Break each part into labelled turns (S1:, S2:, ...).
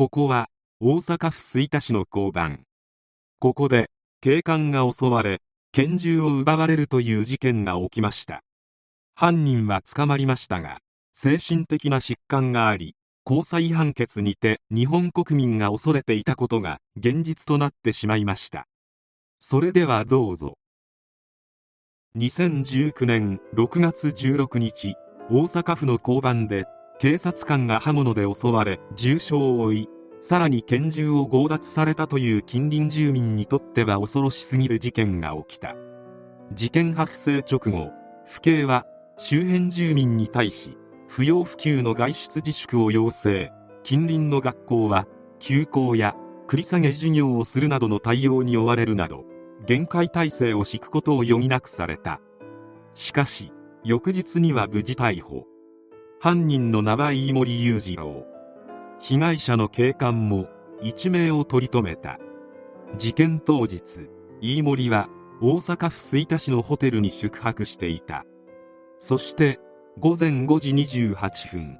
S1: ここは大阪府吹田市の交番。ここで警官が襲われ、拳銃を奪われるという事件が起きました。犯人は捕まりましたが、精神的な疾患があり、高裁判決にて日本国民が恐れていたことが現実となってしまいました。それではどうぞ。2019年6月16日、大阪府の交番で警察官が刃物で襲われ重傷を負いさらに拳銃を強奪されたという近隣住民にとっては恐ろしすぎる事件が起きた。事件発生直後府警は周辺住民に対し不要不急の外出自粛を要請。近隣の学校は休校や繰り下げ授業をするなどの対応に追われるなど厳戒態勢を敷くことを余儀なくされた。しかし翌日には無事逮捕。犯人の名は飯森裕次郎。被害者の警官も一命を取り留めた。事件当日飯森は大阪府吹田市のホテルに宿泊していた。そして午前5時28分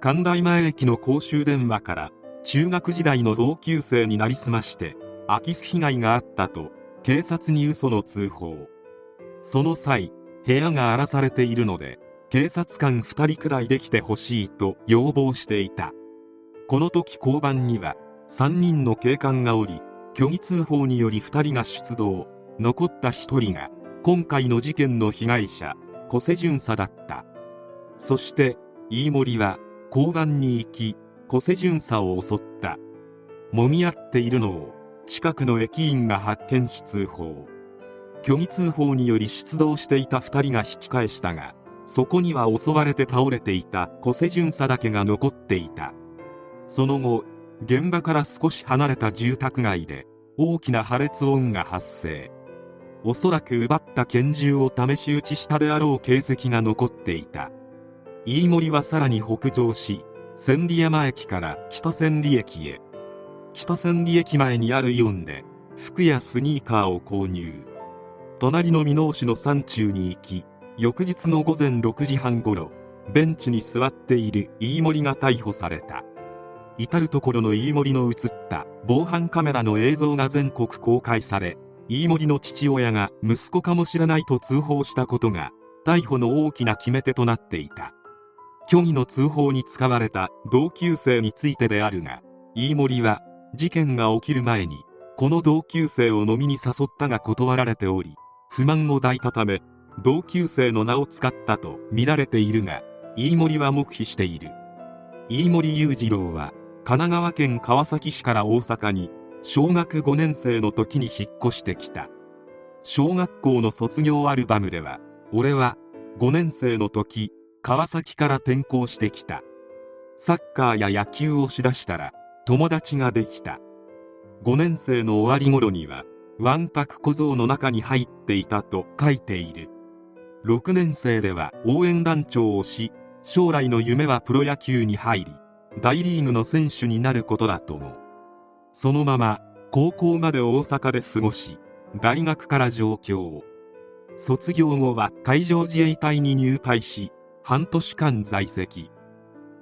S1: 神田前駅の公衆電話から中学時代の同級生になりすまして空き巣被害があったと警察に嘘の通報。その際部屋が荒らされているので警察官2人くらいできてほしいと要望していた。この時交番には3人の警官がおり虚偽通報により2人が出動。残った1人が今回の事件の被害者小瀬巡査だった。そして飯森は交番に行き小瀬巡査を襲った。揉み合っているのを近くの駅員が発見し通報。虚偽通報により出動していた2人が引き返したがそこには襲われて倒れていた小瀬巡査だけが残っていた。その後現場から少し離れた住宅街で大きな破裂音が発生。おそらく奪った拳銃を試し撃ちしたであろう形跡が残っていた。飯森はさらに北上し千里山駅から北千里駅へ。北千里駅前にあるイオンで服やスニーカーを購入。隣の箕面市の山中に行き翌日の午前6時半ごろベンチに座っている飯森が逮捕された。至る所の飯森の映った防犯カメラの映像が全国公開され飯森の父親が息子かもしれないと通報したことが逮捕の大きな決め手となっていた。虚偽の通報に使われた同級生についてであるが飯森は事件が起きる前にこの同級生を飲みに誘ったが断られており不満を抱いたため同級生の名を使ったと見られているが飯森は黙秘している。飯森裕次郎は神奈川県川崎市から大阪に小学5年生の時に引っ越してきた。小学校の卒業アルバムでは俺は5年生の時川崎から転校してきた。サッカーや野球をしだしたら友達ができた。5年生の終わり頃にはわんぱく小僧の中に入っていたと書いている。6年生では応援団長をし将来の夢はプロ野球に入り大リーグの選手になることだと思う。そのまま高校まで大阪で過ごし大学から上京。卒業後は海上自衛隊に入隊し半年間在籍。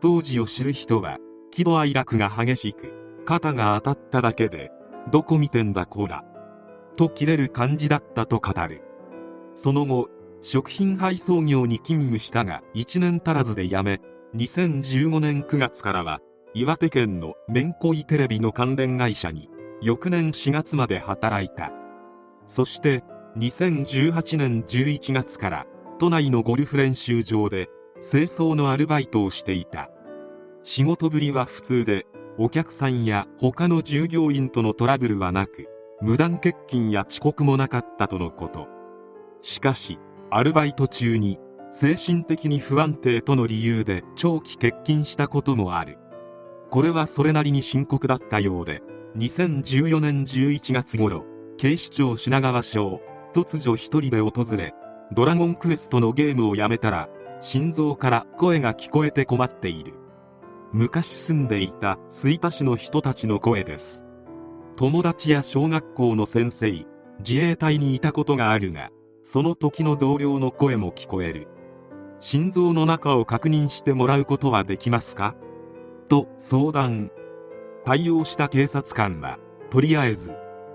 S1: 当時を知る人は喜怒哀楽が激しく肩が当たっただけでどこ見てんだこら。と切れる感じだったと語る。その後食品配送業に勤務したが1年足らずで辞め2015年9月からは岩手県のめんこいテレビの関連会社に翌年4月まで働いた。そして2018年11月から都内のゴルフ練習場で清掃のアルバイトをしていた。仕事ぶりは普通でお客さんや他の従業員とのトラブルはなく無断欠勤や遅刻もなかったとのこと。しかしアルバイト中に精神的に不安定との理由で長期欠勤したこともある。これはそれなりに深刻だったようで2014年11月頃警視庁品川署突如一人で訪れドラゴンクエストのゲームをやめたら心臓から声が聞こえて困っている。昔住んでいた吹田市の人たちの声です。友達や小学校の先生自衛隊にいたことがあるがその時の同僚の声も聞こえる。心臓の中を確認してもらうことはできますか？と相談。対応した警察官はとりあえず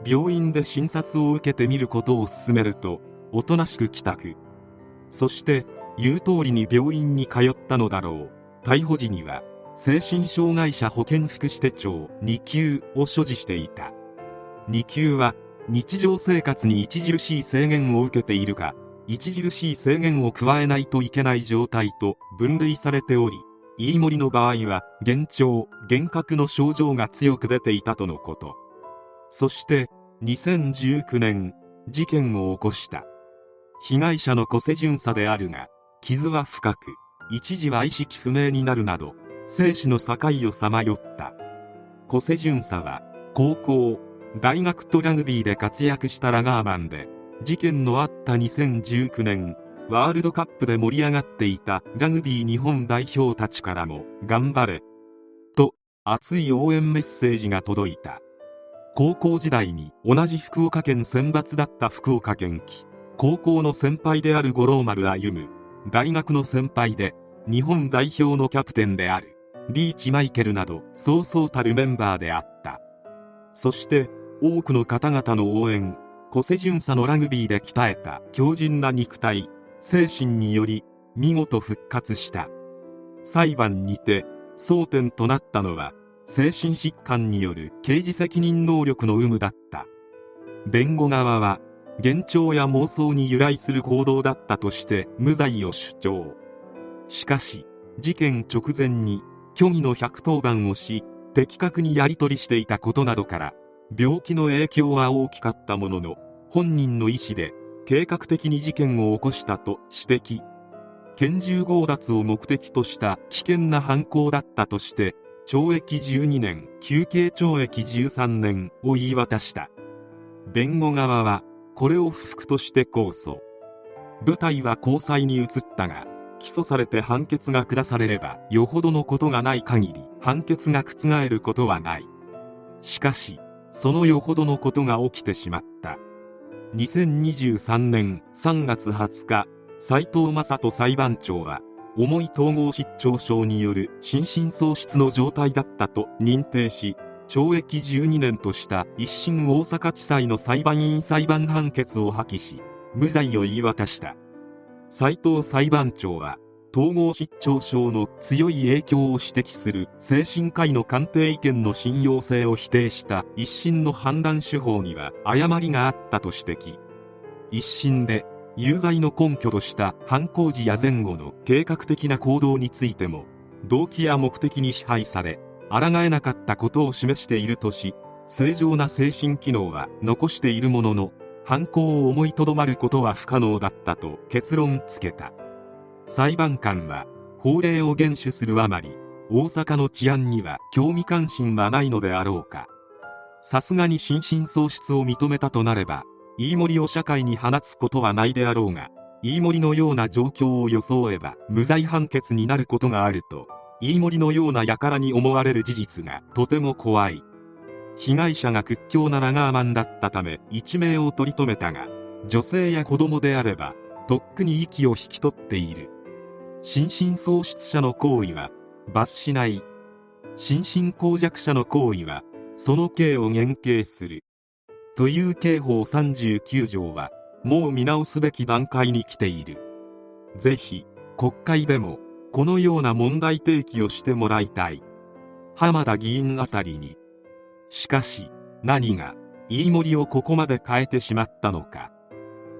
S1: 病院で診察を受けてみることを勧めるとおとなしく帰宅。そして言う通りに病院に通ったのだろう。逮捕時には精神障害者保健福祉手帳2級を所持していた。2級は日常生活に著しい制限を受けているか著しい制限を加えないといけない状態と分類されており飯森の場合は幻聴幻覚の症状が強く出ていたとのこと。そして2019年事件を起こした。被害者の小瀬巡査であるが傷は深く一時は意識不明になるなど生死の境をさまよった。小瀬巡査は高校大学とラグビーで活躍したラガーマンで事件のあった2019年ワールドカップで盛り上がっていたラグビー日本代表たちからも頑張れと熱い応援メッセージが届いた。高校時代に同じ福岡県選抜だった福岡県期高校の先輩である五郎丸歩大学の先輩で日本代表のキャプテンであるリーチマイケルなどそうそうたるメンバーであった。そして多くの方々の応援小瀬巡査のラグビーで鍛えた強靭な肉体精神により見事復活した。裁判にて争点となったのは精神疾患による刑事責任能力の有無だった。弁護側は幻聴や妄想に由来する行動だったとして無罪を主張。しかし事件直前に虚偽の110番をし的確にやり取りしていたことなどから病気の影響は大きかったものの本人の意思で計画的に事件を起こしたと指摘。拳銃強奪を目的とした危険な犯行だったとして懲役12年休刑懲役13年を言い渡した。弁護側はこれを不服として控訴。舞台は高裁に移ったが起訴されて判決が下されればよほどのことがない限り判決が覆ることはない。しかしそのよほどのことが起きてしまった。2023年3月20日斉藤正人裁判長は重い統合失調症による心神喪失の状態だったと認定し懲役12年とした一審大阪地裁の裁判員裁判判決を破棄し無罪を言い渡した。斉藤裁判長は統合失調症の強い影響を指摘する精神科医の鑑定意見の信用性を否定した一審の判断手法には誤りがあったと指摘。一審で有罪の根拠とした犯行時や前後の計画的な行動についても動機や目的に支配され抗えなかったことを示しているとし正常な精神機能は残しているものの犯行を思いとどまることは不可能だったと結論付けた。裁判官は法令を厳守するあまり大阪の治安には興味関心はないのであろうか。さすがに心神喪失を認めたとなれば飯森を社会に放つことはないであろうが飯森のような状況を装えば無罪判決になることがあると飯森のような輩に思われる事実がとても怖い。被害者が屈強なラガーマンだったため一命を取り留めたが女性や子供であればとっくに息を引き取っている。心神喪失者の行為は罰しない。心神耗弱者の行為はその刑を減刑する。という刑法39条はもう見直すべき段階に来ている。ぜひ国会でもこのような問題提起をしてもらいたい。浜田議員あたりに。しかし何が飯森をここまで変えてしまったのか。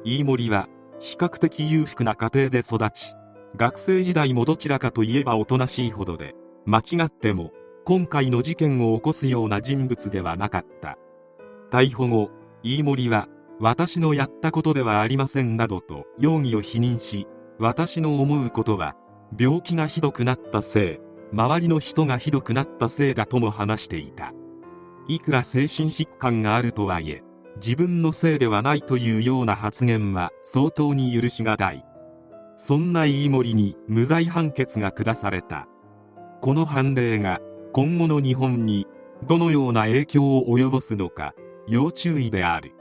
S1: 飯森は比較的裕福な家庭で育ち学生時代もどちらかといえばおとなしいほどで間違っても今回の事件を起こすような人物ではなかった。逮捕後飯森は私のやったことではありませんなどと容疑を否認し私の思うことは病気がひどくなったせい周りの人がひどくなったせいだとも話していた。いくら精神疾患があるとはいえ自分のせいではないというような発言は相当に許しがたい。そんな言い盛りに無罪判決が下された。この判例が今後の日本にどのような影響を及ぼすのか要注意である。